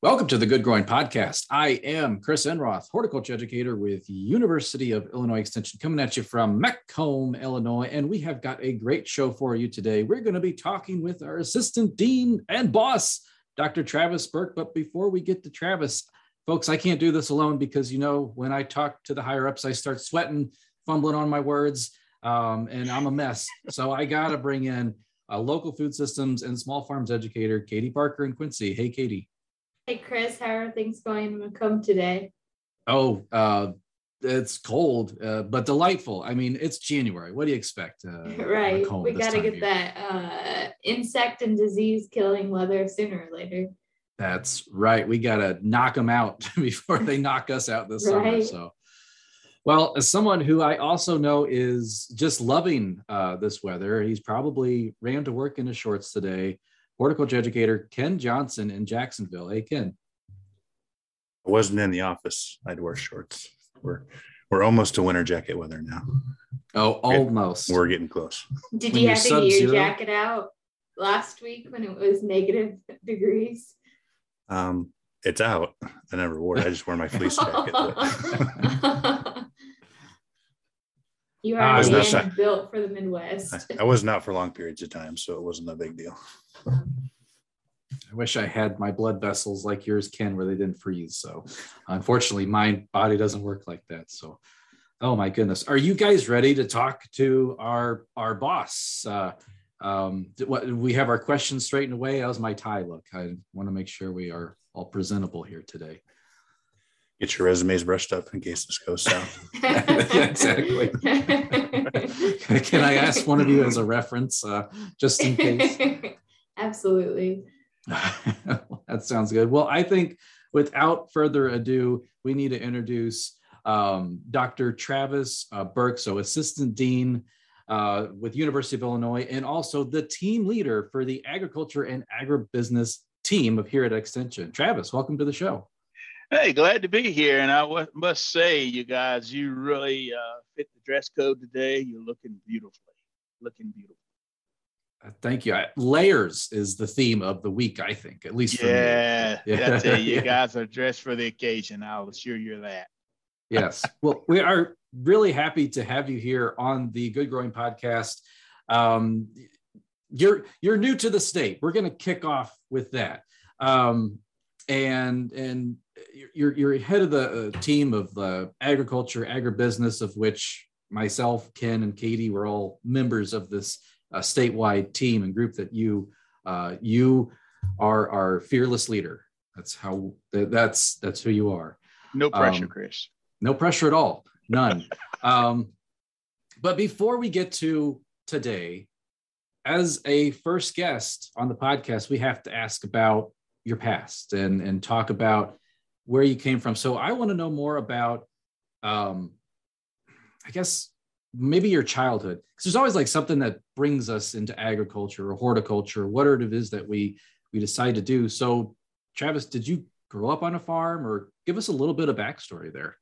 Welcome to the Good Growing Podcast. I am Chris Enroth, horticulture educator with University of Illinois Extension, coming at you from Macomb, Illinois. And we have got a great show for you today. We're going to be talking with our assistant dean and boss, Dr. Travis Burke. But before we get to Travis, folks, I can't do this alone because, you know, when I talk to the higher ups, I start sweating, fumbling on my words, um, and I'm a mess. So I got to bring in a local food systems and small farms educator, Katie Parker in Quincy. Hey, Katie. Hey Chris, how are things going in Macomb today? Oh, uh, it's cold, uh, but delightful. I mean, it's January. What do you expect? Uh, right. We got to get that uh, insect and disease killing weather sooner or later. That's right. We got to knock them out before they knock us out this right. summer. So, well, as someone who I also know is just loving uh, this weather, he's probably ran to work in his shorts today horticulture educator Ken Johnson in Jacksonville. Hey, Ken. I wasn't in the office. I'd wear shorts. We're we're almost to winter jacket weather now. Oh, almost. We're getting close. Did when you have to get your jacket out last week when it was negative degrees? Um, it's out. I never wore it. I just wear my fleece jacket. You are uh, built for the Midwest. I, I was not for long periods of time, so it wasn't a big deal. I wish I had my blood vessels like yours Ken, where they didn't freeze. So, unfortunately, my body doesn't work like that. So, oh my goodness, are you guys ready to talk to our our boss? Uh, um, what we have our questions straightened away. How's my tie look? I want to make sure we are all presentable here today get your resumes brushed up in case this goes south. exactly. Can I ask one of you as a reference, uh, just in case? Absolutely. that sounds good. Well, I think without further ado, we need to introduce um, Dr. Travis uh, Burke, so Assistant Dean uh, with University of Illinois, and also the team leader for the agriculture and agribusiness team of here at Extension. Travis, welcome to the show. Hey, glad to be here. And I w- must say, you guys, you really uh, fit the dress code today. You're looking beautifully, looking beautiful. Uh, thank you. I, layers is the theme of the week, I think, at least for yeah, me. Yeah, that's it. You guys are dressed for the occasion. I'll assure you that. yes. Well, we are really happy to have you here on the Good Growing Podcast. Um, you're you're new to the state. We're going to kick off with that. Um, and and you're you're head of the uh, team of the agriculture agribusiness of which myself ken and katie were all members of this uh, statewide team and group that you uh, you are our fearless leader. That's how that's that's who you are. No pressure um, chris. no pressure at all. None. Um, but before we get to today as a first guest on the podcast we have to ask about your past and and talk about where you came from. So I want to know more about, um, I guess maybe your childhood, because there's always like something that brings us into agriculture or horticulture, whatever it is that we we decide to do. So, Travis, did you grow up on a farm, or give us a little bit of backstory there?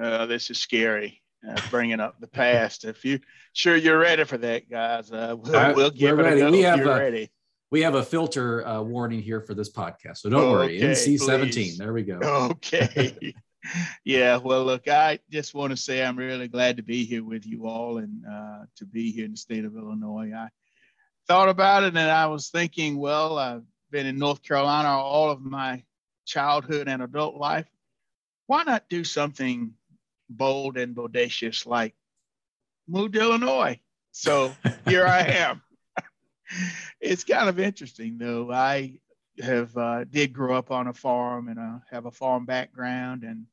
Uh, this is scary. Uh, bringing up the past. If you sure you're ready for that, guys, uh, we'll, we'll give it ready. a go. We have a, ready we have a filter uh, warning here for this podcast, so don't worry. NC seventeen. There we go. Okay. yeah. Well, look, I just want to say I'm really glad to be here with you all and uh, to be here in the state of Illinois. I thought about it and I was thinking, well, I've been in North Carolina all of my childhood and adult life. Why not do something bold and bodacious like move to Illinois? So here I am it's kind of interesting though. I have uh, did grow up on a farm and uh, have a farm background and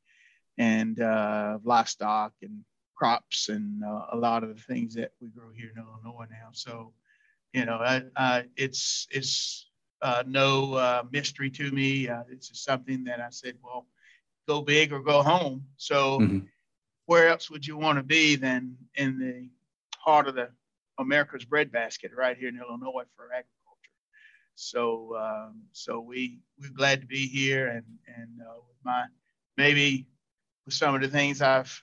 and uh, livestock and crops and uh, a lot of the things that we grow here in Illinois now. So, you know, I, I, it's it's uh, no uh, mystery to me. it's just something that I said, well, go big or go home. So, mm-hmm. where else would you want to be than in the heart of the America's breadbasket right here in Illinois for agriculture. So, um, so we we're glad to be here, and and uh, with my maybe with some of the things I've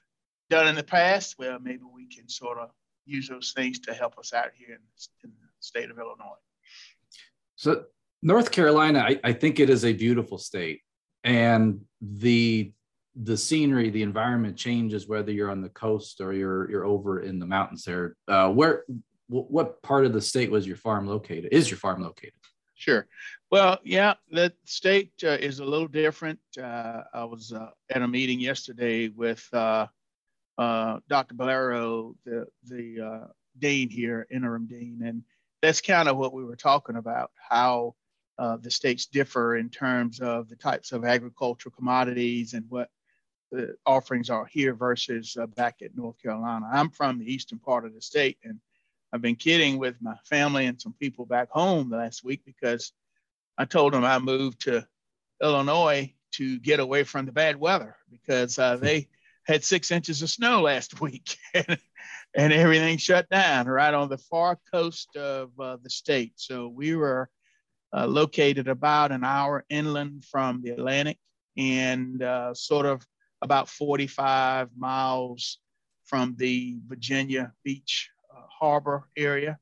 done in the past, well, maybe we can sort of use those things to help us out here in, in the state of Illinois. So, North Carolina, I, I think it is a beautiful state. and the the scenery, the environment changes whether you're on the coast or you're you're over in the mountains there. Uh, where what part of the state was your farm located? Is your farm located? Sure. Well, yeah, the state uh, is a little different. Uh, I was uh, at a meeting yesterday with uh, uh, Dr. Bollero, the the uh, dean here, interim dean, and that's kind of what we were talking about. How the states differ in terms of the types of agricultural commodities and what the offerings are here versus back at North Carolina. I'm from the eastern part of the state, and I've been kidding with my family and some people back home the last week because I told them I moved to Illinois to get away from the bad weather because uh, they had six inches of snow last week and, and, everything shut down right on the far coast of uh, the state. So we were uh, located about an hour inland from the Atlantic and uh, sort of about 45 miles from the Virginia Beach Harbor area.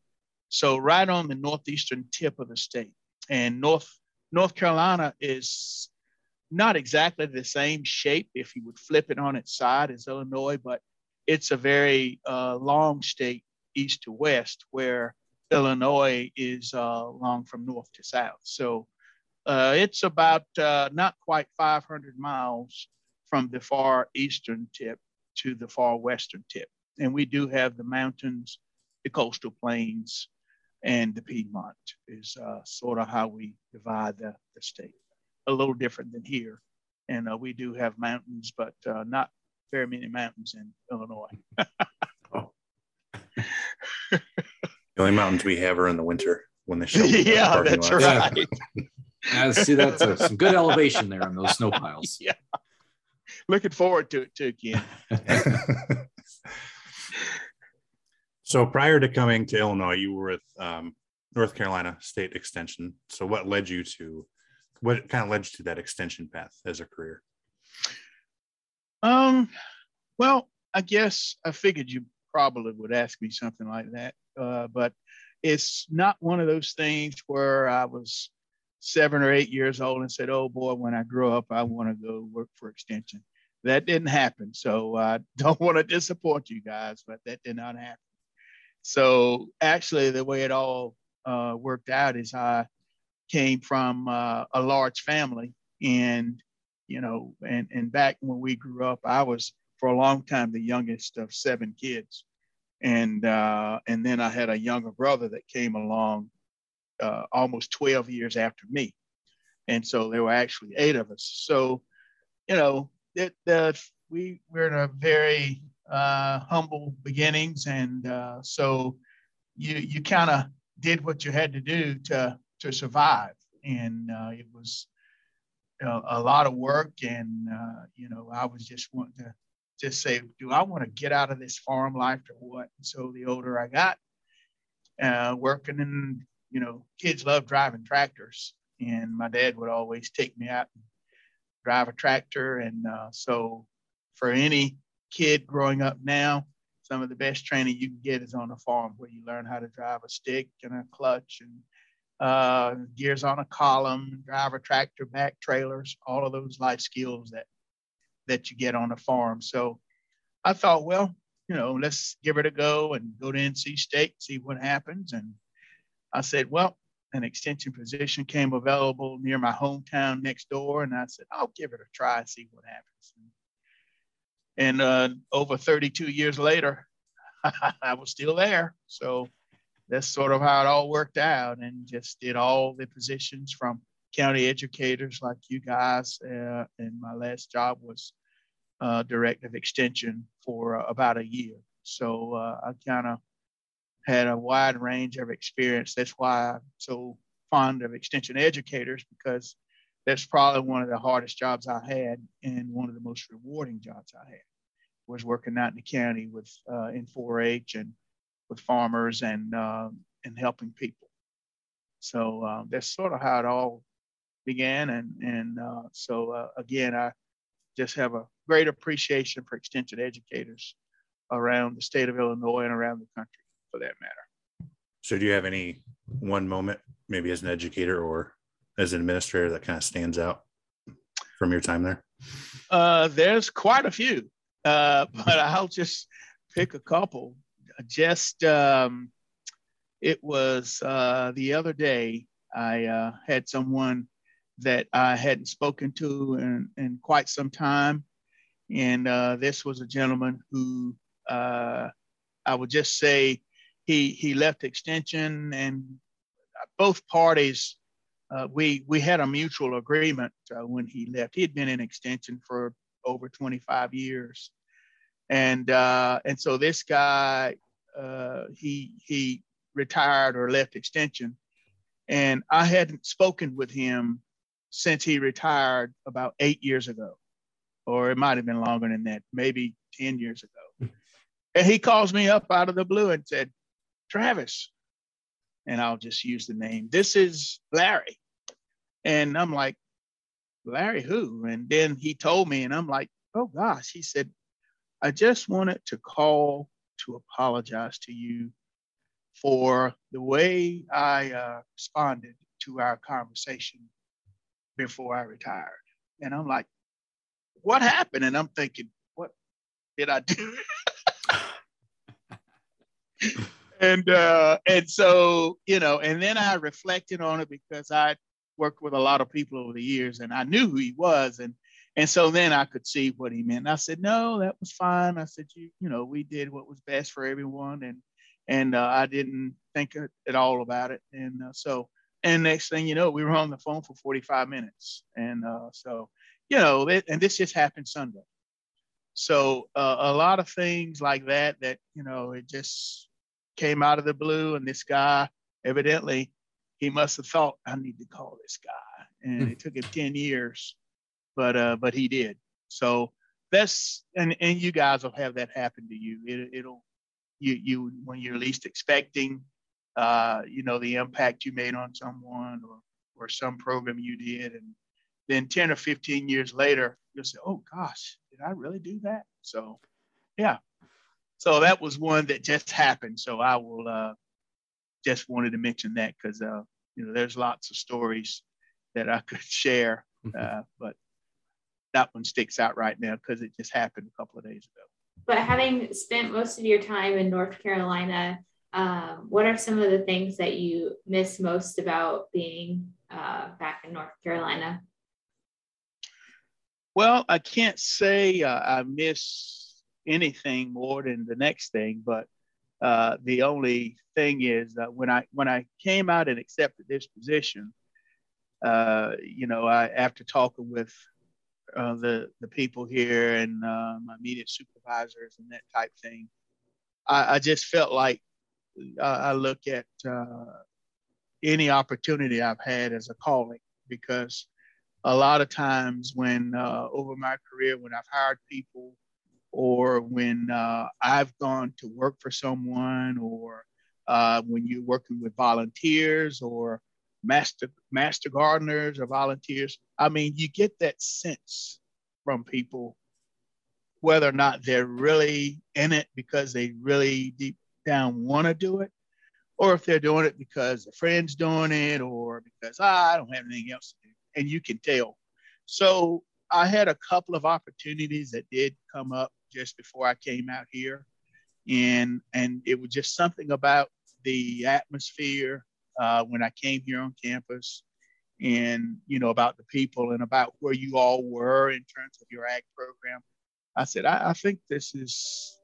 So right on the northeastern tip of the state. And North North Carolina is not exactly the same shape if you would flip it on its side as Illinois, but it's a very uh, long state east to west, where Illinois is uh, long from north to south. So uh, it's about uh, not quite 500 miles from the far eastern tip to the far western tip. And we do have the mountains the coastal plains and the Piedmont is uh, sort of how we divide the, the state. A little different than here. And uh, we do have mountains, but uh, not very many mountains in Illinois. oh. the only mountains we have are in the winter when they show. yeah, that's lots. right. Yeah. see, that's a, some good elevation there on those snow piles. Yeah. Looking forward to it too, Ken. So prior to coming to Illinois, you were with um, North Carolina State Extension. So what led you to, what kind of led you to that extension path as a career? Um, well, I guess I figured you probably would ask me something like that, uh, but it's not one of those things where I was seven or eight years old and said, "Oh boy, when I grow up, I want to go work for Extension." That didn't happen. So I don't want to disappoint you guys, but that did not happen. So actually, the way it all uh, worked out is I came from uh, a large family, and you know, and and back when we grew up, I was for a long time the youngest of seven kids, and uh, and then I had a younger brother that came along uh, almost 12 years after me, and so there were actually eight of us. So, you know, that we we're in a very uh, humble beginnings, and uh, so you you kind of did what you had to do to to survive, and uh, it was a, a, lot of work, and uh, you know I was just wanting to just say, do I want to get out of this farm life or what? And so the older I got, uh, working in you know kids love driving tractors, and my dad would always take me out and drive a tractor, and uh, so for any kid growing up now, some of the best training you can get is on a farm where you learn how to drive a stick and a clutch and uh, gears on a column, drive a tractor, back trailers, all of those life skills that that you get on a farm. So I thought, well, you know, let's give it a go and go to NC State, see what happens. And I said, well, an extension position came available near my hometown next door, and I said, I'll give it a try, see what happens. And and uh, over 32 years later, I was still there. So that's sort of how it all worked out and just did all the positions from county educators like you guys. Uh, and my last job was uh, director of extension for uh, about a year. So uh, I kind of had a wide range of experience. That's why I'm so fond of extension educators because that's probably one of the hardest jobs I had and one of the most rewarding jobs I had was working out in the county with uh, in 4-H and with farmers and uh, and helping people. So uh, that's sort of how it all began. And and uh, so uh, again, I just have a great appreciation for extension educators around the state of Illinois and around the country, for that matter. So, do you have any one moment, maybe as an educator or as an administrator, that kind of stands out? from your time there? Uh, there's quite a few, uh, but I'll just pick a couple. Just um, it was uh, the other day I uh, had someone that I hadn't spoken to in, in quite some time. And uh, this was a gentleman who uh, I would just say he, he left Extension, and both parties, uh, we, we had a mutual agreement uh, when he left. He had been in Extension for over 25 years. And, uh, and so this guy, uh, he, he retired or left Extension. And I hadn't spoken with him since he retired about eight years ago, or it might have been longer than that, maybe 10 years ago. and he calls me up out of the blue and said, Travis, and I'll just use the name, this is Larry. And I'm like, Larry, who? And then he told me, and I'm like, oh gosh, he said, I just wanted to call to apologize to you for the way I uh, responded to our conversation before I retired. And I'm like, what happened? And I'm thinking, what did I do? and uh, and so you know, and then I reflected on it because I worked with a lot of people over the years, and I knew who he was, and and so then I could see what he meant. I said, no, that was fine. I said, you you know, we did what was best for everyone, and and uh, I didn't think at all about it, and uh, so and next thing you know, we were on the phone for 45 minutes. And uh, so, you know, it, and this just happened Sunday. So uh, a lot of things like that, that, you know, it just came out of the blue. And this guy, evidently, he must have thought, I need to call this guy. And mm. it took him 10 years, but, uh, but he did. So that's, and, and you guys will have that happen to you. It, it'll, you, you, when you're least expecting, uh, you know, the impact you made on someone or, or some program you did. And then 10 or 15 years later, you'll say, oh gosh, did I really do that? So, yeah. So that was one that just happened. So I will uh, just wanted to mention that because, uh, you know, there's lots of stories that I could share, uh, but that one sticks out right now because it just happened a couple of days ago. But having spent most of your time in North Carolina, um, what are some of the things that you miss most about being uh, back in North Carolina? Well, I can't say uh, I miss anything more than the next thing, but uh, the only thing is that when I when I came out and accepted this position, uh, you know, I after talking with uh, the the people here and uh, my immediate supervisors and that type thing, I, I just felt like I look at uh, any opportunity I've had as a calling because a lot of times when uh, over my career, when I've hired people or when uh, I've gone to work for someone or uh, when you're working with volunteers or master master gardeners or volunteers, I mean, you get that sense from people whether or not they're really in it because they really deep down want to do it, or if they're doing it because a friend's doing it, or because ah, I don't have anything else to do, and you can tell. So I had a couple of opportunities that did come up just before I came out here, and and it was just something about the atmosphere uh, when I came here on campus, and you know about the people and about where you all were in terms of your ag program. I said I, I think this is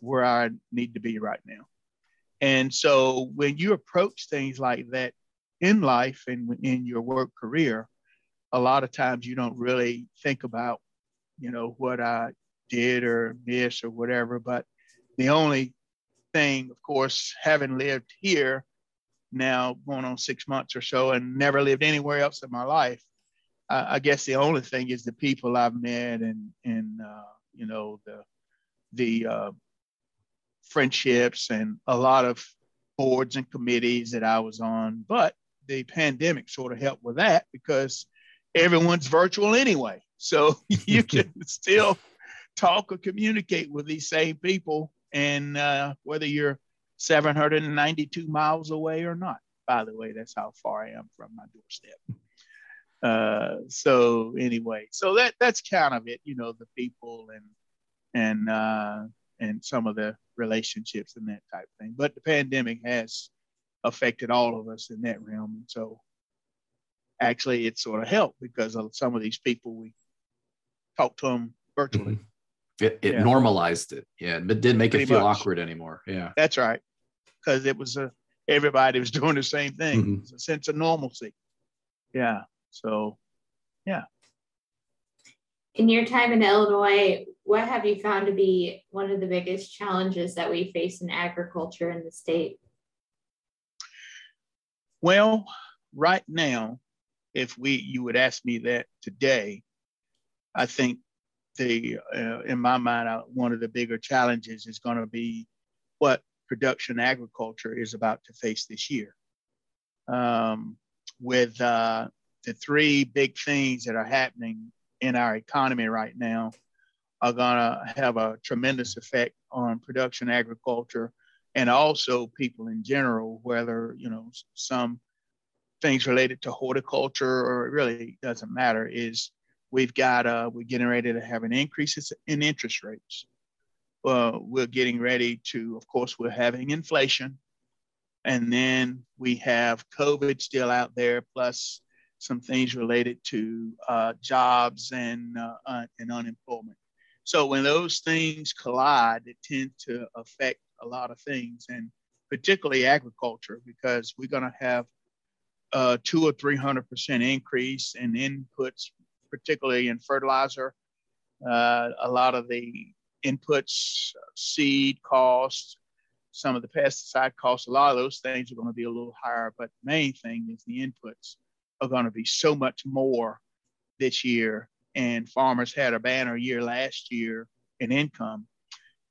where I need to be right now. And so when you approach things like that in life and in your work career, a lot of times you don't really think about, you know, what I did or missed or whatever. But the only thing, of course, having lived here now going on six months or so and never lived anywhere else in my life, I, I guess the only thing is the people I've met and and uh, you know the the uh, friendships and a lot of boards and committees that I was on. But the pandemic sort of helped with that because everyone's virtual anyway. So you can still talk or communicate with these same people, and uh, whether you're 792 miles away or not. By the way, that's how far I am from my doorstep. Uh, so anyway, so that that's kind of it, you know, the people and and uh, and some of the relationships and that type thing. But the pandemic has affected all of us in that realm, and so actually it sort of helped because of some of these people we talked to them virtually. Mm-hmm. It, it yeah. normalized it, yeah. It didn't make Pretty it feel much. awkward anymore. Yeah, that's right, because it was a everybody was doing the same thing. Mm-hmm. It's a sense of normalcy. Yeah. So, yeah. In your time in Illinois, what have you found to be one of the biggest challenges that we face in agriculture in the state? Well, right now, if we you would ask me that today, I think the uh, in my mind uh, one of the bigger challenges is going to be what production agriculture is about to face this year. Um, with uh, the three big things that are happening in our economy right now are going to have a tremendous effect on production agriculture and also people in general, whether, you know, some things related to horticulture or it really doesn't matter is we've got, uh, we're getting ready to have an increase in interest rates uh, we're getting ready to, of course, we're having inflation. And then we have COVID still out there, plus some things related to uh, jobs and, uh, uh and unemployment. So when those things collide, it tends to affect a lot of things, and particularly agriculture, because we're going to have a two or three hundred percent increase in inputs, particularly in fertilizer. Uh, a lot of the inputs, seed costs, some of the pesticide costs, a lot of those things are going to be a little higher. But the main thing is the inputs are going to be so much more this year. And farmers had a banner year last year in income.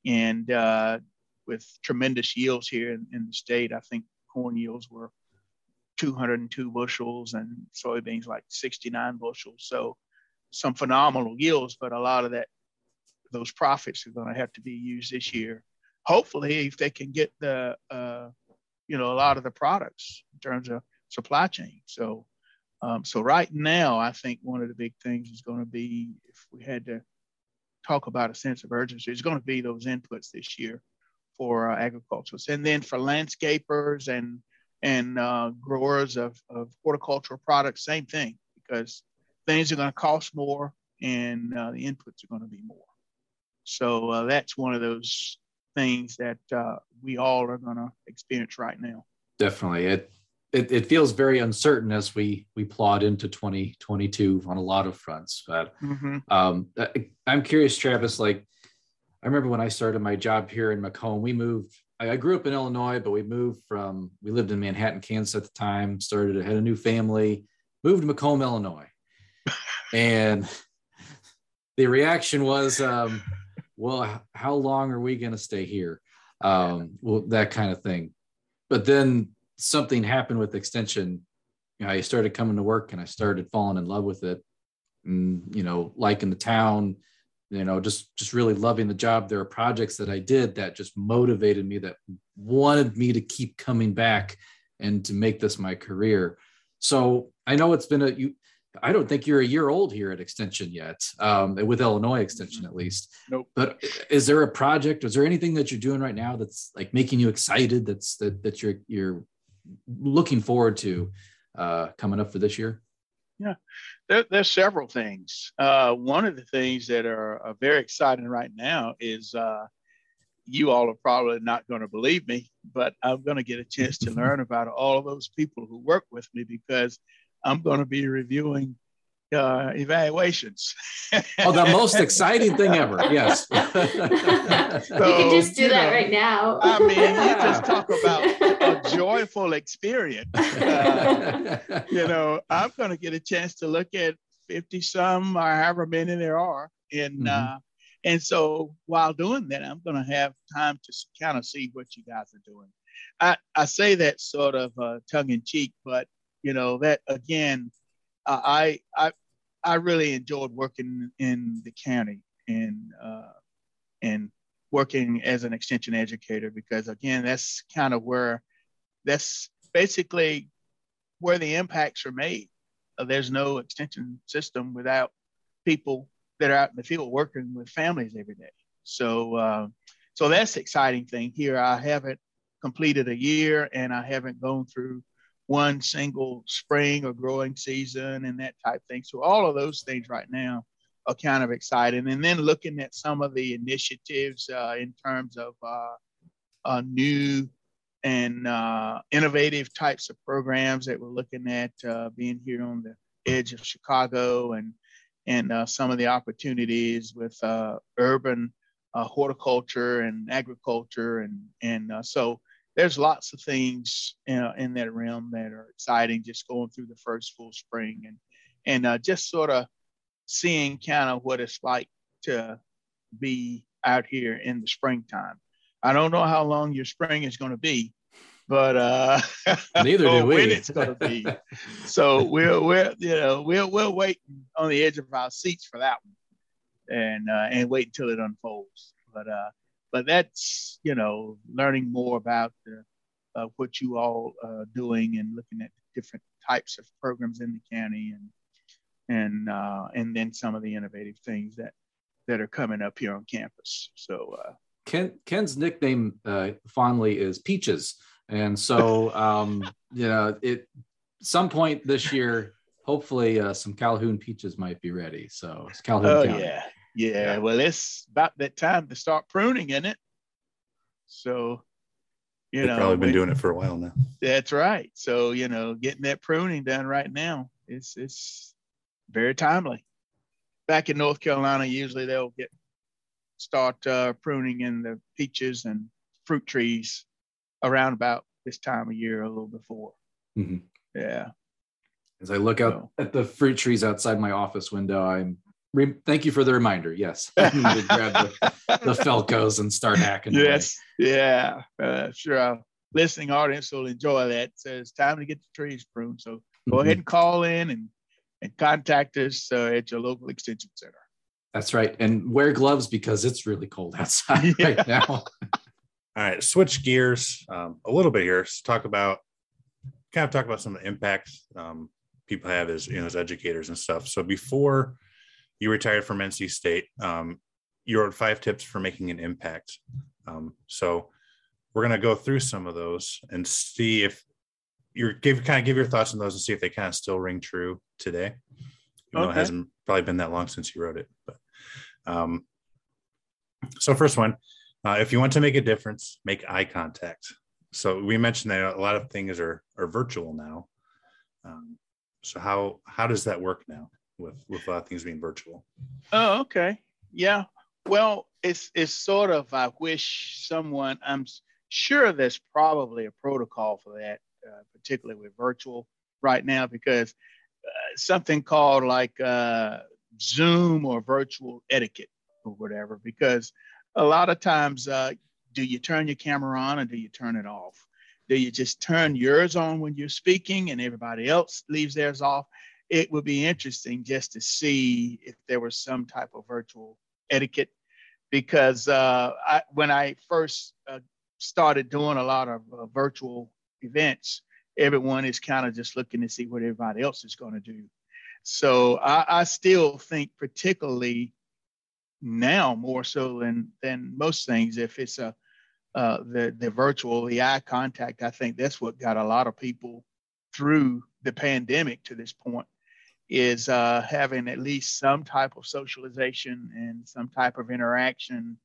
And uh, with tremendous yields here in, in the state, I think corn yields were 202 bushels and soybeans like 69 bushels. So some phenomenal yields, but a lot of that those profits are going to have to be used this year. Hopefully, if they can get the, uh, you know, a lot of the products in terms of supply chain. So, um, so right now, I think one of the big things is going to be if we had to talk about a sense of urgency, it's going to be those inputs this year for uh, agriculturalists, and then for landscapers and and uh, growers of, of horticultural products, same thing because things are going to cost more and uh, the inputs are going to be more. So uh, that's one of those things that uh, we all are going to experience right now. Definitely, it, it it feels very uncertain as we we plod into 2022 on a lot of fronts. But mm-hmm. um, I'm curious, Travis. Like, I remember when I started my job here in Macomb, we moved. I, I grew up in Illinois, but we moved from. We lived in Manhattan, Kansas at the time. Started had a new family. Moved to Macomb, Illinois, and the reaction was. Um, well, how long are we going to stay here? Um, well, that kind of thing. But then something happened with extension. You know, I started coming to work and I started falling in love with it. And, you know, liking the town, you know, just just really loving the job. There are projects that I did that just motivated me, that wanted me to keep coming back and to make this my career. So I know it's been a you I don't think you're a year old here at Extension yet, um, with Illinois Extension at least. Nope. But is there a project? Is there anything that you're doing right now that's like making you excited? That's that that you're you're looking forward to uh, coming up for this year? Yeah, there, there's several things. Uh, one of the things that are, are very exciting right now is uh, you all are probably not going to believe me, but I'm going to get a chance to learn about all of those people who work with me because I'm going to be reviewing uh, evaluations. oh, the most exciting thing ever. Yes. so, you can just do that know, right now. I mean, you just talk about a joyful experience. Uh, you know, I'm going to get a chance to look at 50 some or however many there are. And, mm-hmm. uh, and so while doing that, I'm going to have time to kind of see what you guys are doing. I, I say that sort of uh, tongue in cheek, but you know that again uh, i i i really enjoyed working in the county and uh, and working as an extension educator because again that's kind of where that's basically where the impacts are made uh, there's no extension system without people that are out in the field working with families every day. So, uh, so that's exciting thing here. I haven't completed a year and I haven't gone through one single spring or growing season and that type thing. So all of those things right now are kind of exciting. And then looking at some of the initiatives uh, in terms of uh, uh, new and uh, innovative types of programs that we're looking at uh, being here on the edge of Chicago and and uh, some of the opportunities with urban horticulture and agriculture and and so there's lots of things in that realm that are exciting just going through the first full spring and and uh, just sort of seeing kind of what it's like to be out here in the springtime. I don't know how long your spring is going to be, but uh, neither do we. when it's going to be. so we're we're you know we're we're waiting on the edge of our seats for that one, and uh, and wait until it unfolds. But uh, but that's you know learning more about the, uh, what you all uh, doing and looking at different types of programs in the county and and uh, and then some of the innovative things that that are coming up here on campus. So uh, Ken Ken's nickname uh, fondly is Peaches, and so um, you know it some point this year. Hopefully, uh, some Calhoun peaches might be ready. So Calhoun. Oh County. yeah, yeah, yeah. Well, it's about that time to start pruning in it. So, you They've know, probably been doing it for a while now. That's right. So, you know, getting that pruning done right now is it's very timely. Back in North Carolina, usually they'll get start uh, pruning in the peaches and fruit trees around about this time of year, a little before. Mm-hmm. Yeah. As I look out so. at the fruit trees outside my office window, I'm Re- thank you for the reminder. Yes, I need to grab the, the Felcos and start hacking. Yes, away. yeah, uh, sure. Our listening audience will enjoy that. So it's time to get the trees pruned. So go mm-hmm. ahead and call in and and contact us uh, at your local extension center. That's right, and wear gloves because it's really cold outside yeah. right now. All right, switch gears um, a little bit here. Let's talk about kind of talk about some of the impacts um, people have as you know as educators and stuff. So before you retired from NC State. Um, you wrote five tips for making an impact. Um, so we're going to go through some of those and see if you're give kind of give your thoughts on those and see if they kind of still ring true today. Even okay. it hasn't probably been that long since you wrote it, but um, so first one, uh, if you want to make a difference, make eye contact. So we mentioned that a lot of things are are virtual now. Um, so how how does that work now? With with of things being virtual. Oh, okay. Yeah. Well, it's it's sort of I wish someone I'm sure there's probably a protocol for that, uh, particularly with virtual right now, because uh, something called like uh, Zoom or virtual etiquette or whatever. Because a lot of times, uh, do you turn your camera on or do you turn it off? Do you just turn yours on when you're speaking and everybody else leaves theirs off? It would be interesting just to see if there was some type of virtual etiquette because uh, I, when I first uh, started doing a lot of uh, virtual events, everyone is kind of just looking to see what everybody else is going to do. So I, I, still think, particularly now, more so than than most things, if it's a uh, the the virtual, the eye contact, I think that's what got a lot of people through the pandemic to this point is uh, having at least some type of socialization and some type of interaction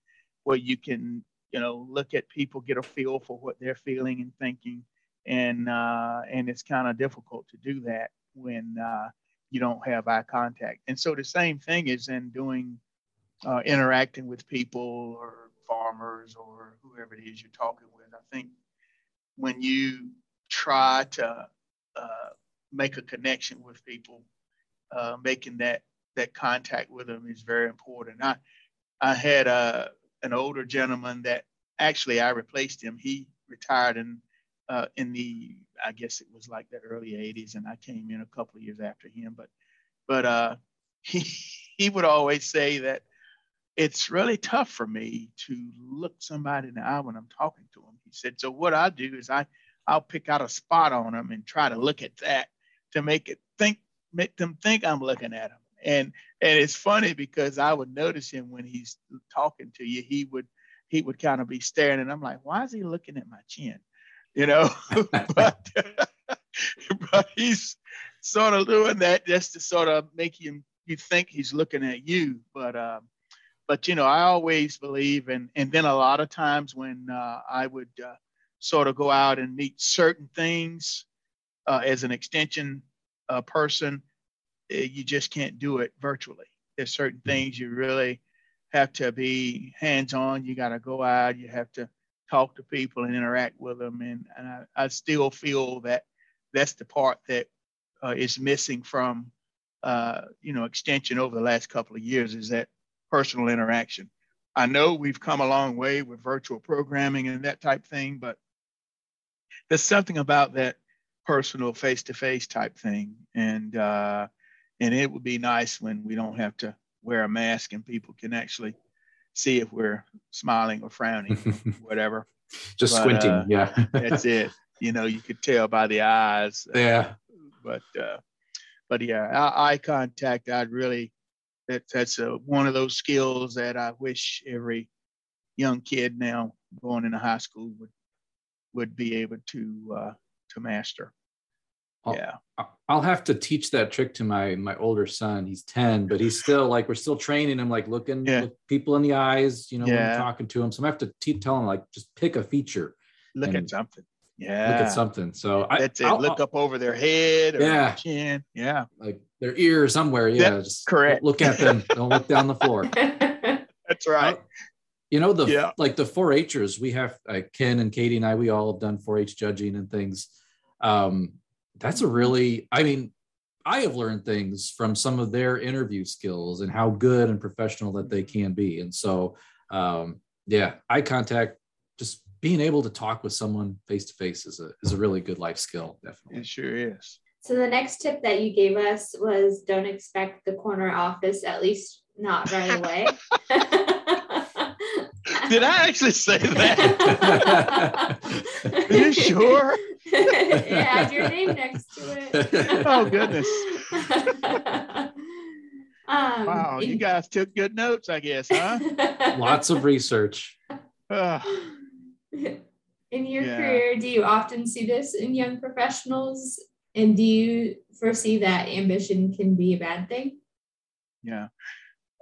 where you can, you know, look at people, get a feel for what they're feeling and thinking, and uh, and it's kind of difficult to do that when uh, you don't have eye contact. And so the same thing is in doing uh, interacting with people or farmers or whoever it is you're talking with. I think when you try to uh, make a connection with people uh, making that that contact with them is very important. I I had a uh, an older gentleman that actually I replaced him. He retired in uh, in the I guess it was like the early 80s, and I came in a couple of years after him. But but uh, he he would always say that it's really tough for me to look somebody in the eye when I'm talking to them. He said, so what I do is I I'll pick out a spot on them and try to look at that to make it think make them think I'm looking at him. And and it's funny because I would notice him when he's talking to you, he would he would kind of be staring, and I'm like, why is he looking at my chin? You know, but but he's sort of doing that just to sort of make him you think he's looking at you. But um, but you know, I always believe, and and then a lot of times when uh, I would uh, sort of go out and meet certain things uh, as an extension uh, person, eh, you just can't do it virtually. There's certain mm-hmm. things you really have to be hands-on. You got to go out. You have to talk to people and interact with them. And, and I, I still feel that that's the part that uh, is missing from uh, you know extension over the last couple of years is that personal interaction. I know we've come a long way with virtual programming and that type thing, but there's something about that personal face-to-face type thing, and uh, and it would be nice when we don't have to wear a mask and people can actually see if we're smiling or frowning, or whatever. Just but, squinting, uh, yeah. that's it. You know, you could tell by the eyes. Yeah. But uh, but yeah, eye contact. I'd really that that's a, one of those skills that I wish every young kid now going into high school would would be able to uh, to master. I'll, yeah, I'll have to teach that trick to my my older son. He's ten, but he's still like we're still training him, like looking yeah. look people in the eyes, you know, yeah. when I'm talking to him. So I have to keep telling him like just pick a feature, look at something. Yeah, look at something. So that's I, it. I'll, look I'll, up over their head or yeah. chin. Yeah, like their ear somewhere. Yeah, that's just correct. Look at them. Don't look down the floor. that's right. You know the yeah. like the 4-Hers. We have uh, Ken and Katie and I. We all have done 4-H judging and things. Um, that's a really. I mean, I have learned things from some of their interview skills and how good and professional that they can be. And so, um, yeah, eye contact, just being able to talk with someone face to face is a is a really good life skill. Definitely, it sure is. So the next tip that you gave us was don't expect the corner office, at least not right away. Did I actually say that? Are you sure? it had your name next to it. oh goodness. Um, wow, you guys took good notes, I guess, huh? Lots of research. in your yeah. career, do you often see this in young professionals? And do you foresee that ambition can be a bad thing? Yeah.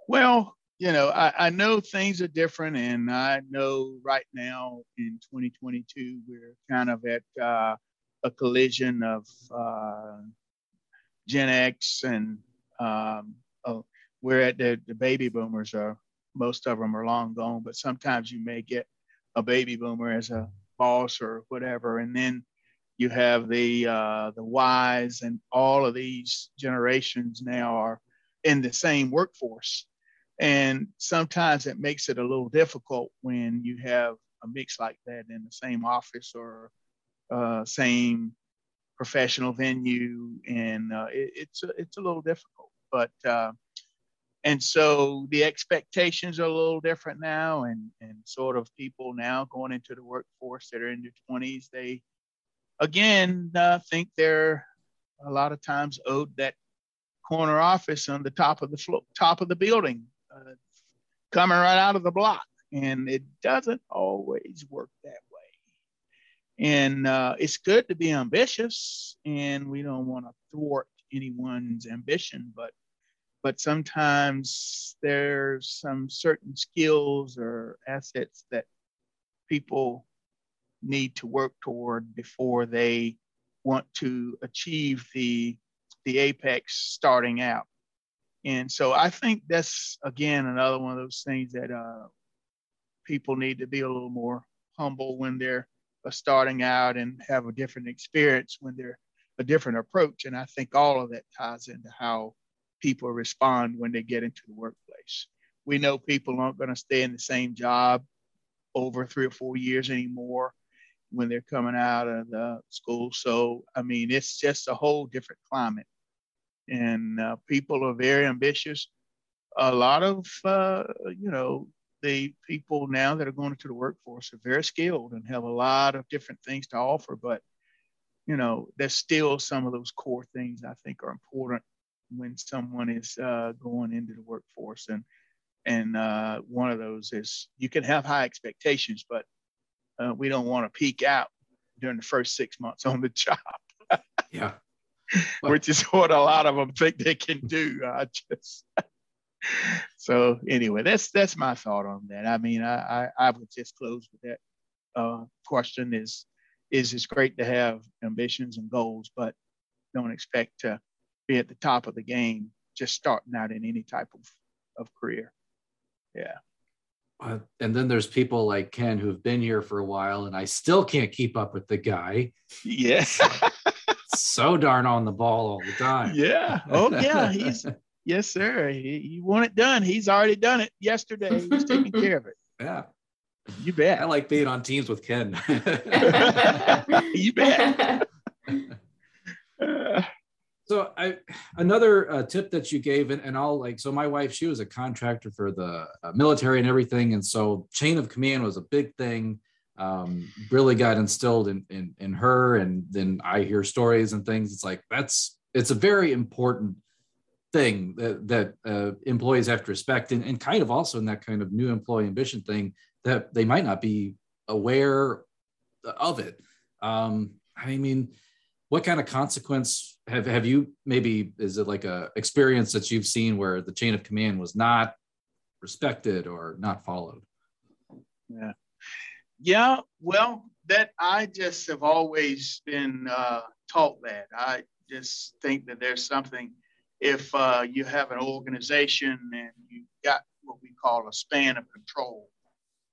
Well, you know, I, I know things are different, and I know right now in 2022 we're kind of at uh, a collision of uh, Gen X and um, uh, we're at the, the baby boomers are most of them are long gone, but sometimes you may get a baby boomer as a boss or whatever, and then you have the uh, the Ys and all of these generations now are in the same workforce and sometimes it makes it a little difficult when you have a mix like that in the same office or uh, same professional venue. And uh, it, it's a, it's a little difficult. But uh, and so the expectations are a little different now. And and sort of people now going into the workforce that are in their 20s they again, uh, think they're a lot of times owed that corner office on the top of the flo- top of the building, uh, coming right out of the block, and it doesn't always work that way. And uh, it's good to be ambitious, and we don't want to thwart anyone's ambition, but but sometimes there's some certain skills or assets that people need to work toward before they want to achieve the the apex starting out. And so I think that's again another one of those things that uh, people need to be a little more humble when they're uh, starting out and have a different experience when they're a different approach. And I think all of that ties into how people respond when they get into the workplace. We know people aren't going to stay in the same job over three or four years anymore when they're coming out of the school. So, I mean, it's just a whole different climate. And uh, people are very ambitious. A lot of, uh, you know, the people now that are going into the workforce are very skilled and have a lot of different things to offer. But, you know, there's still some of those core things I think are important when someone is uh, going into the workforce, and and uh, one of those is you can have high expectations, but uh, we don't want to peak out during the first six months on the job. yeah, which is what a lot of them think they can do. I just so anyway, that's that's my thought on that. I mean, I I, I would just close with that uh, question: is is it's great to have ambitions and goals, but don't expect to be at the top of the game just starting out in any type of of career. Yeah. Uh, and then there's people like Ken who've been here for a while, and I still can't keep up with the guy. Yes. so darn on the ball all the time. Yeah. Oh yeah. He's yes, sir. He, he want it done. He's already done it yesterday. He's taking care of it. Yeah. You bet. I like being on teams with Ken. you bet. so I another uh, tip that you gave, and, and I'll like so my wife, she was a contractor for the uh, military and everything, and so chain of command was a big thing. Um, really got instilled in, in in her, and then I hear stories and things. It's like that's it's a very important thing that that uh, employees have to respect, and, and kind of also in that kind of new employee ambition thing that they might not be aware of it. Um, I mean, what kind of consequence have have you maybe is it like a experience that you've seen where the chain of command was not respected or not followed? Yeah, yeah. Well, that I just have always been uh, taught that. I just think that there's something if uh, you have an organization and you've got what we call a span of control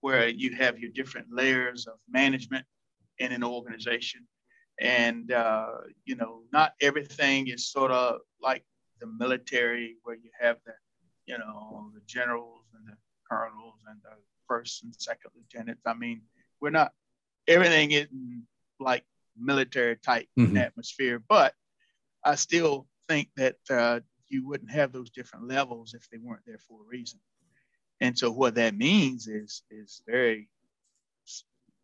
where you have your different layers of management in an organization. And, uh, you know, not everything is sort of like the military where you have the, you know, the generals and the colonels and the first and second lieutenants. I mean, we're not, everything isn't like military type mm-hmm. atmosphere, but I still think that uh, you wouldn't have those different levels if they weren't there for a reason. And so what that means is is very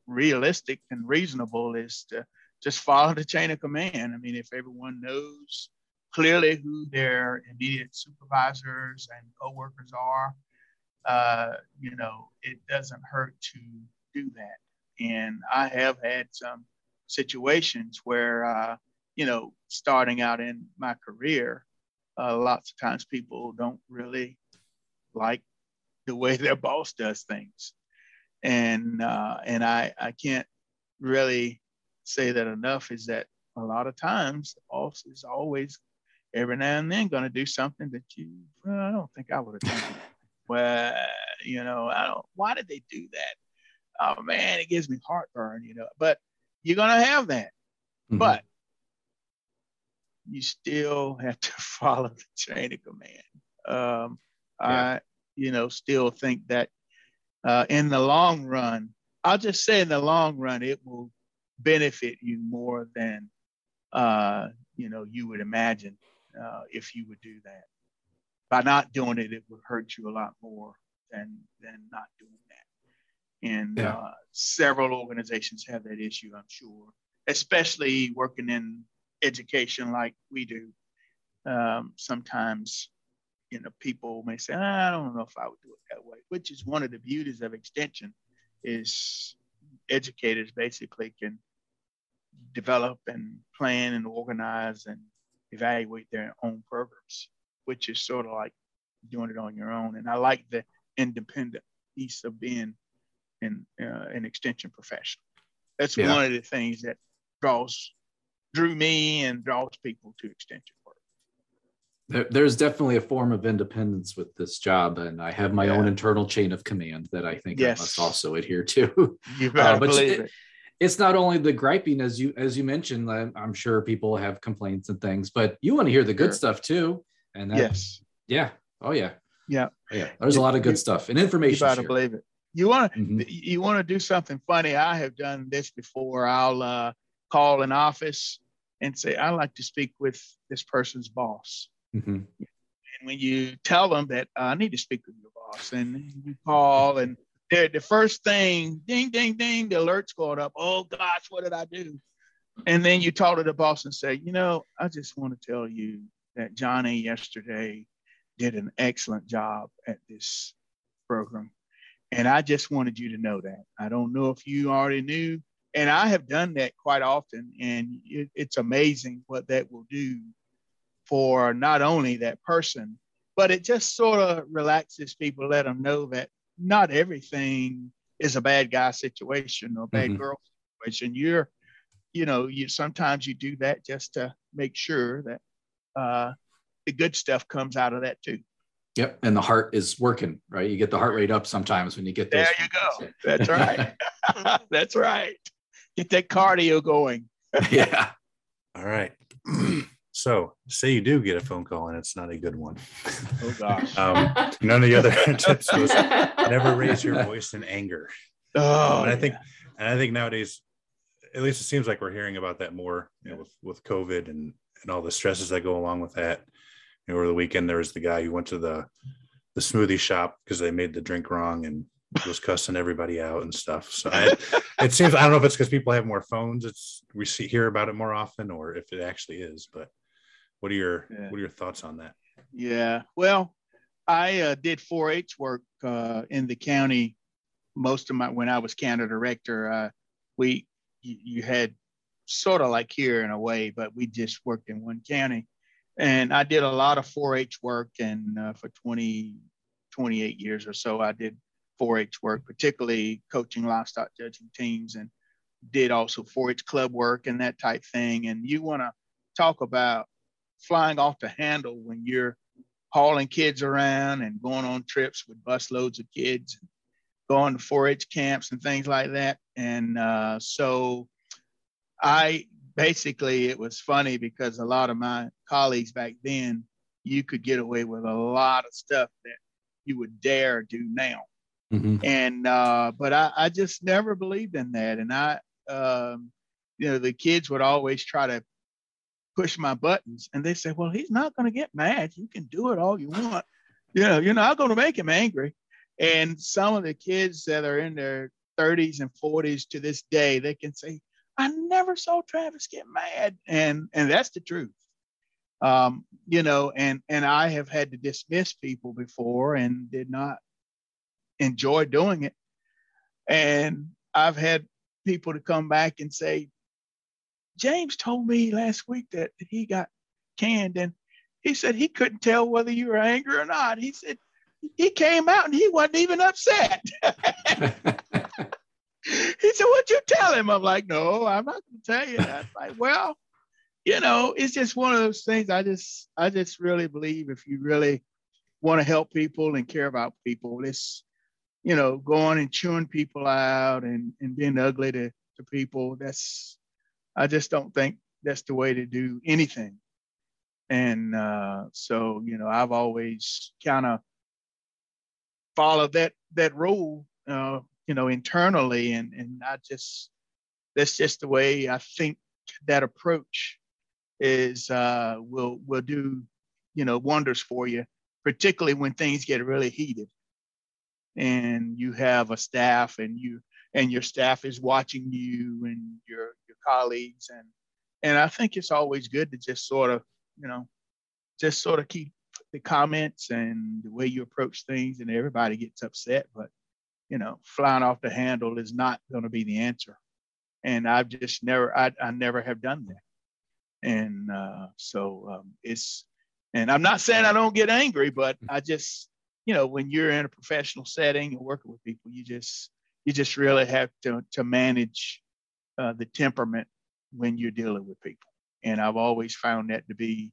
realistic and reasonable is to just follow the chain of command. I mean, if everyone knows clearly who their immediate supervisors and coworkers are, uh, you know, it doesn't hurt to do that. And I have had some situations where, uh, you know, starting out in my career, uh, lots of times people don't really like the way their boss does things. And uh, and I I can't really say that enough is that a lot of times the boss is always every now and then going to do something that you well, I don't think I would have done. well, you know, I don't. Why did they do that? Oh man, it gives me heartburn. You know, but you're going to have that. Mm-hmm. But you still have to follow the chain of command. Um, yeah. I you know, still think that uh, in the long run, I'll just say in the long run, it will benefit you more than, uh, you know, you would imagine uh, if you would do that. By not doing it, it would hurt you a lot more than than not doing that. And yeah. uh, several organizations have that issue, I'm sure, especially working in education like we do. Um, sometimes you know, people may say, ah, I don't know if I would do it that way, which is one of the beauties of extension is educators basically can develop and plan and organize and evaluate their own programs, which is sort of like doing it on your own. And I like the independent piece of being an, uh, an extension professional. That's yeah. one of the things that draws drew me and draws people to extension work. there, there's definitely a form of independence with this job, and I have my yeah. own internal chain of command that I think yes. I must also adhere to. You better uh, but believe it, It's not only the griping, as you as you mentioned. I'm sure people have complaints and things, but you want to hear the good sure. stuff too. And that, yes, yeah, oh yeah, yeah, oh, yeah. There's a lot of good stuff and information. You better believe it. You want to mm-hmm. you want to do something funny. I have done this before. I'll uh, call an office and say, "I'd like to speak with this person's boss." Mm-hmm. And when you tell them that uh, I need to speak with your boss, and you call, and the first thing, ding, ding, ding, the alert's going up. Oh gosh, what did I do? And then you talk to the boss and say, you know, I just want to tell you that Johnny yesterday did an excellent job at this program. And I just wanted you to know that. I don't know if you already knew, and I have done that quite often. And it, it's amazing what that will do for not only that person, but it just sort of relaxes people, let them know that not everything is a bad guy situation or bad mm-hmm. girl situation. You're, you know, you sometimes you do that just to make sure that uh, the good stuff comes out of that too. Yep, and the heart is working, right? You get the heart rate up sometimes when you get those. There you go. That's right. That's right. Get that cardio going. yeah. All right. So, say you do get a phone call and it's not a good one. Oh gosh. um, none of the other tips was never raise your voice in anger. Oh, and I think, and I think nowadays, at least it seems like we're hearing about that more you know, with with COVID and and all the stresses that go along with that. You know, over the weekend there was the guy who went to the the smoothie shop because they made the drink wrong and was cussing everybody out and stuff. So I, it seems I don't know if it's because people have more phones. It's we see hear about it more often, or if it actually is. But what are your yeah. what are your thoughts on that? Yeah, well, I uh, did 4-H work uh, in the county most of my when I was county director. Uh, we you, you had sort of like here in a way, but we just worked in one county, and I did a lot of 4-H work. And uh, for 20 28 years or so, I did 4-H work, particularly coaching livestock judging teams, and did also 4-H club work and that type thing. And you want to talk about flying off the handle when you're hauling kids around and going on trips with bus loads of kids, going to 4-H camps and things like that. And uh, so I basically it was funny because a lot of my colleagues back then, you could get away with a lot of stuff that you would dare do now. Mm-hmm. And uh, but I, I just never believed in that. And I um, you know, the kids would always try to push my buttons and they say, well, he's not going to get mad. You can do it all you want. You know, you're not going to make him angry. And some of the kids that are in their 30s and 40s to this day, they can say, I never saw Travis get mad. And, and that's the truth. Um, you know, and, and I have had to dismiss people before and did not enjoy doing it. And I've had people to come back and say, James told me last week that he got canned and he said he couldn't tell whether you were angry or not. He said he came out and he wasn't even upset. he said, What'd you tell him? I'm like, No, I'm not gonna tell you that. like, well, you know, it's just one of those things I just I just really believe if you really want to help people and care about people, it's you know, going and chewing people out and, and being ugly to, to people, that's I just don't think that's the way to do anything. And uh, so, you know, I've always kind of followed that that rule, uh, you know, internally, and and I just that's just the way I think that approach is uh, will will do, you know, wonders for you, particularly when things get really heated, and you have a staff and you and your staff is watching you and your your colleagues and and I think it's always good to just sort of you know just sort of keep the comments and the way you approach things and everybody gets upset but you know flying off the handle is not going to be the answer and I've just never I, I never have done that and uh, so um, it's and I'm not saying I don't get angry but I just you know when you're in a professional setting and working with people you just you just really have to to manage uh, the temperament when you're dealing with people. And I've always found that to be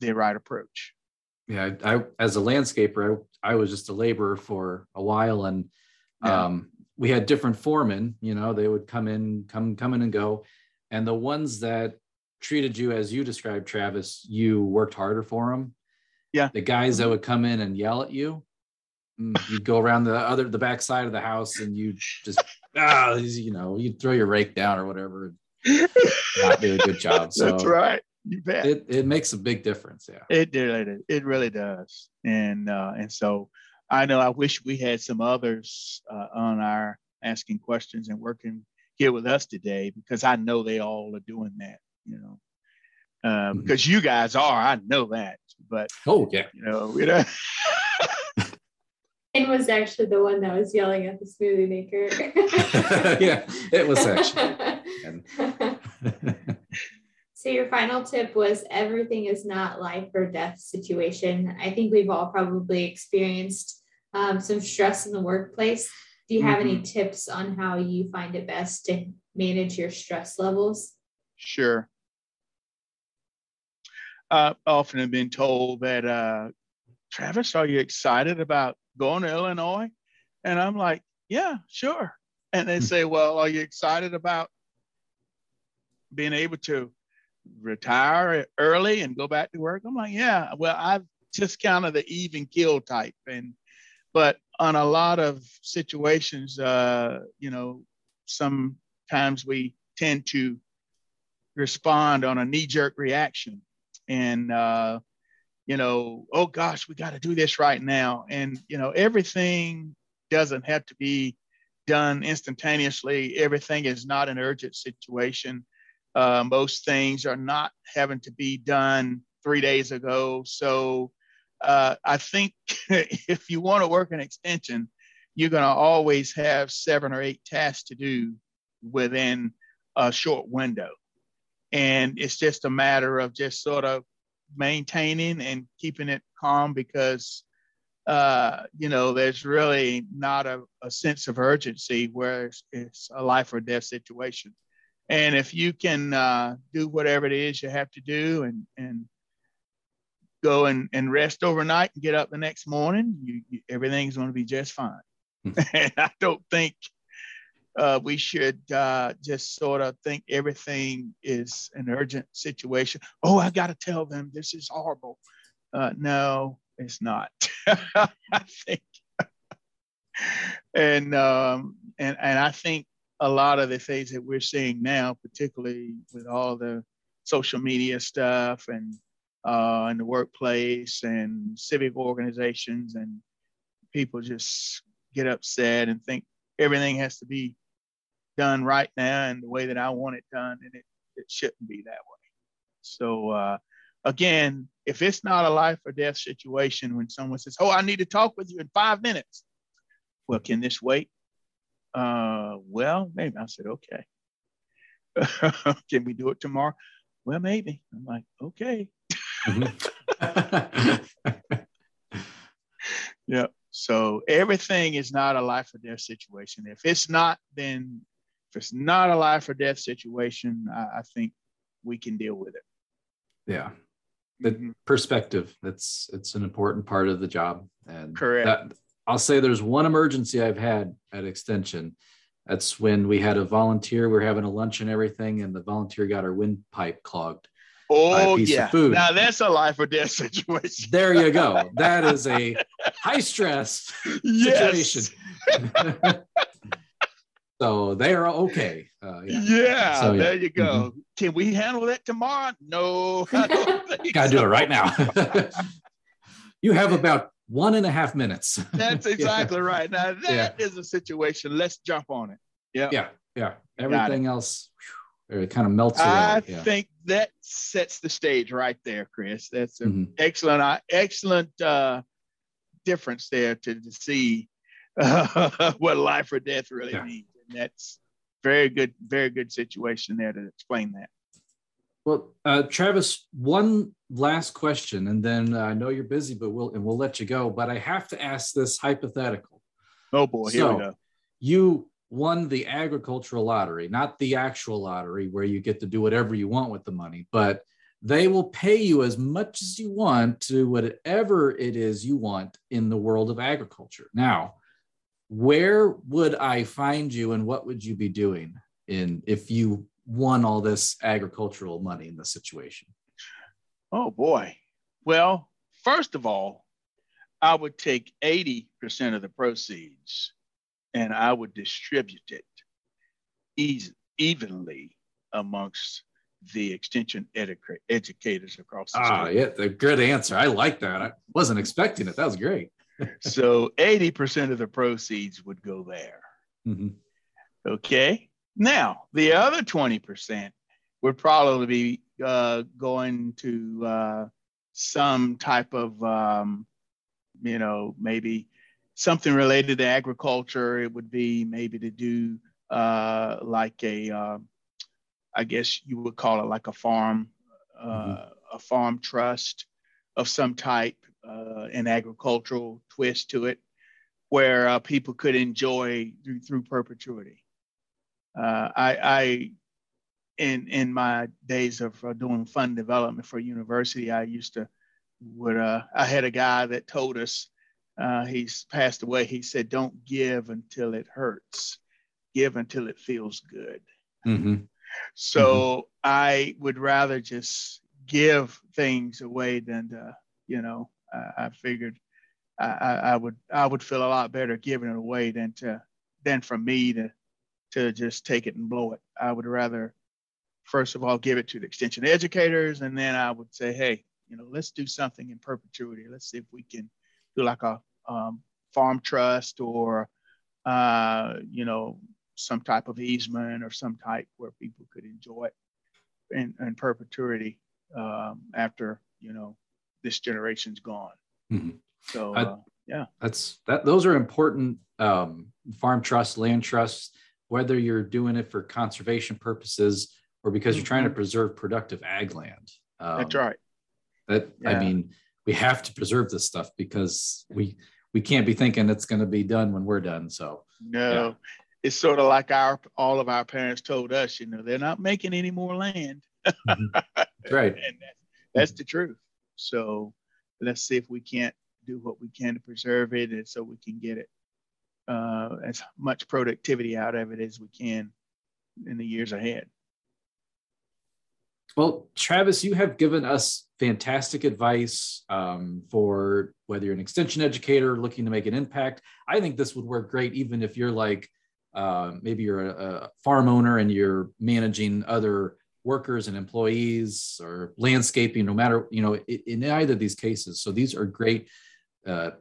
the right approach. Yeah, I, as a landscaper, I, I was just a laborer for a while, and yeah. um, we had different foremen. You know, they would come in, come, come in and go, and the ones that treated you as you described, Travis, you worked harder for them. Yeah. The guys that would come in and yell at you, Mm, you'd go around the other the back side of the house and you just ah you know you'd throw your rake down or whatever not do a good job so that's right you bet it, it makes a big difference yeah it did it really does and uh and so i know i wish we had some others uh, on our asking questions and working here with us today because i know they all are doing that you know uh, because you guys are. I know that, but Oh yeah. you know, you know. Ken was actually the one that was yelling at the smoothie maker. yeah, it was actually. so your final tip was everything is not life or death situation. I think we've all probably experienced um, some stress in the workplace. Do you have any tips on how you find it best to manage your stress levels? Sure. Uh, often have been told that, uh, Travis, are you excited about going to Illinois? And I'm like, yeah, sure. And they say, well, are you excited about being able to retire early and go back to work? I'm like, yeah, well, I've just kind of the even kill type. And, but on a lot of situations, uh, you know, sometimes we tend to respond on a knee jerk reaction. And, uh, you know, oh gosh, we got to do this right now. And, you know, everything doesn't have to be done instantaneously. Everything is not an urgent situation. Uh, most things are not having to be done three days ago. So uh, I think if you want to work an extension, you're going to always have seven or eight tasks to do within a short window. And it's just a matter of just sort of maintaining and keeping it calm because uh, you know there's really not a, a sense of urgency where it's, it's, a life or death situation and if you can uh, do whatever it is you have to do and and go and, and rest overnight and get up the next morning you, you everything's going to be just fine and i don't think uh, we should uh, just sort of think everything is an urgent situation. Oh, I got to tell them this is horrible. Uh, no, it's not. I think, and um, and and I think a lot of the things that we're seeing now, particularly with all the social media stuff and uh, in the workplace and civic organizations, and people just get upset and think everything has to be done right now and the way that I want it done, and it, it shouldn't be that way. So uh, again, if it's not a life or death situation, when someone says, "Oh, I need to talk with you in five minutes," well, can this wait? Uh, well, maybe I said, okay. can we do it tomorrow? Well, maybe. I'm like, okay. yeah. So everything is not a life or death situation. If it's not, then if it's not a life or death situation, I, I think we can deal with it. Yeah. The Mhm. perspective, that's it's an important part of the job. And Correct. that- I'll say there's one emergency I've had at extension. That's when we had a volunteer, we are having a lunch and everything, and the volunteer got her windpipe clogged. Oh yeah. food. Now that's a life or death situation. There you go. That is a high stress situation. so they are okay. Uh, yeah. Yeah, So, yeah. Mm-hmm. there you go. Can we handle that tomorrow? No, I Gotta do it right now. you have about one and a half minutes. That's Yeah. exactly right. Now that is a situation. Let's jump on it. Yeah. Yeah, yeah. Everything else, whew, it kind of melts away. I yeah. think that sets the stage right there, Chris. That's an Mhm. excellent, uh, excellent uh, difference there to, to see uh, what life or death really Yeah. means. And that's very good, very good situation there to explain that. Well, uh, Travis, one last question, and then uh, I know you're busy, but we'll and we'll let you go. But I have to ask this hypothetical. Oh boy, here So- we go. You won the agricultural lottery, not the actual lottery where you get to do whatever you want with the money, but they will pay you as much as you want to whatever it is you want in the world of agriculture. Now, where would I find you and what would you be doing in if you won all this agricultural money in the situation? Oh boy. Well, first of all, I would take 80% of the proceeds and I would distribute it evenly amongst the extension educa- educators across the Ah, state. yeah, the good answer. I like that. I wasn't expecting it. That was great. So 80% of the proceeds would go there. Mhm. Okay. Now, the other 20% would probably be uh, going to uh, some type of, um, you know, maybe something related to agriculture. It would be maybe to do uh, like a, uh, I guess you would call it like a farm, uh, mm-hmm. a farm trust of some type, uh, an agricultural twist to it, where uh, people could enjoy through, through perpetuity. Uh, I, I, in in my days of uh, doing fund development for university, I used to would uh, I had a guy that told us uh, he's passed away. He said, "Don't give until it hurts. Give until it feels good." Mm-hmm. So mm-hmm. I would rather just give things away than to, you know. I figured I, I would I would feel a lot better giving it away than to than for me to to just take it and blow it. I would rather first of all give it to the extension educators and then I would say, hey, you know, let's do something in perpetuity. Let's see if we can do like a um, farm trust or, uh, you know, some type of easement or some type where people could enjoy it in, in perpetuity um, after, you know, this generation's gone. Mm-hmm. So, uh, yeah, that's that. Those are important um, farm trusts, land trusts, whether you're doing it for conservation purposes or because you're trying to mm-hmm. preserve productive ag land. Um, that's right. That yeah. I mean, we have to preserve this stuff because we we can't be thinking it's going to be done when we're done. So no, yeah. it's sort of like our all of our parents told us. You know, they're not making any more land. mm-hmm. That's right, and that, that's the truth. So let's see if we can't do what we can to preserve it, and so we can get it uh, as much productivity out of it as we can in the years ahead. Well, Travis, you have given us fantastic advice um, for whether you're an extension educator looking to make an impact. I think this would work great, even if you're like uh, maybe you're a, a, farm owner and you're managing other workers and employees or landscaping. No matter you know, in, in either of these cases. So these are great uh,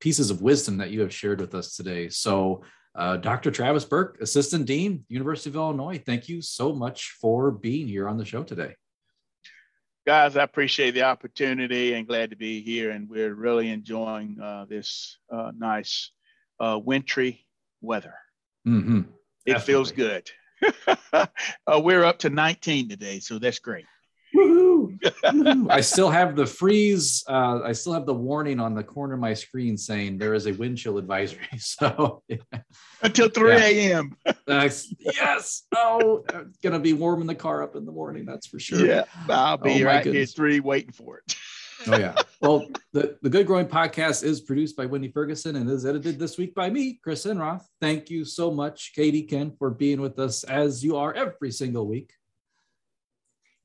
pieces of wisdom that you have shared with us today. So uh, Dr. Travis Burke, Assistant Dean, University of Illinois, thank you so much for being here on the show today. Guys, I appreciate the opportunity and glad to be here. And we're really enjoying uh, this uh, nice uh, wintry weather. Mm-hmm. It feels good. Uh, we're up to 19 today, so that's great. I still have the freeze. Uh, I still have the warning on the corner of my screen saying there is a wind chill advisory. So yeah. until 3 a.m. Uh, yes. Oh, it's gonna be warm in the car up in the morning. That's for sure. Yeah, I'll be oh, right here three waiting for it. oh yeah. Well, the the Good Growing podcast is produced by Wendy Ferguson and is edited this week by me, Chris Enroth. Thank you so much, Katie Ken, for being with us as you are every single week.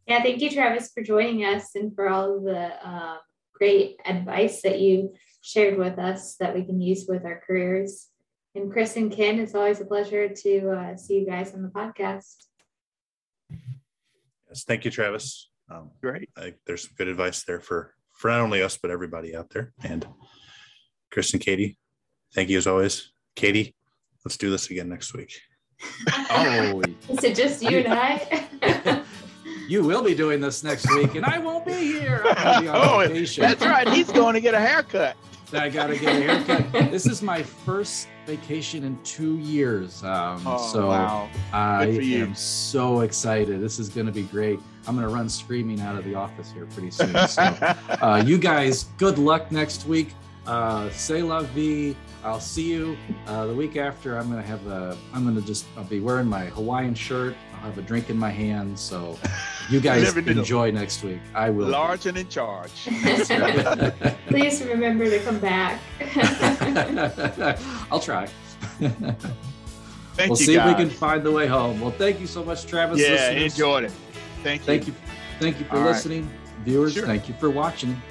Yeah, thank you, Travis, for joining us and for all the um, great advice that you shared with us that we can use with our careers. And Chris and Ken, it's always a pleasure to uh, see you guys on the podcast. Yes, thank you, Travis. Um, great. I, there's some good advice there for for not only us but everybody out there. And Chris and Katie, thank you as always. Katie, let's do this again next week. oh, is it just you and I? you will be doing this next week, and I won't be here. Be oh, that's right. He's going to get a haircut. I got to get a haircut. this is my first vacation in two years. Um, oh, so wow. I am so excited. This is going to be great. I'm going to run screaming out of the office here pretty soon. So, uh, you guys, good luck next week. Uh, say love vie. I'll see you uh, the week after. I'm gonna have a. I'm gonna just. I'll be wearing my Hawaiian shirt. I'll have a drink in my hand. So, you guys enjoy next week. I will. Large and in charge. Please remember to come back. I'll try. Thank we'll see guys. if we can find the way home. Well, thank you so much, Travis. Yeah, listeners. enjoyed it. Thank you. Thank you. Thank you for All listening, right. viewers. Sure. Thank you for watching.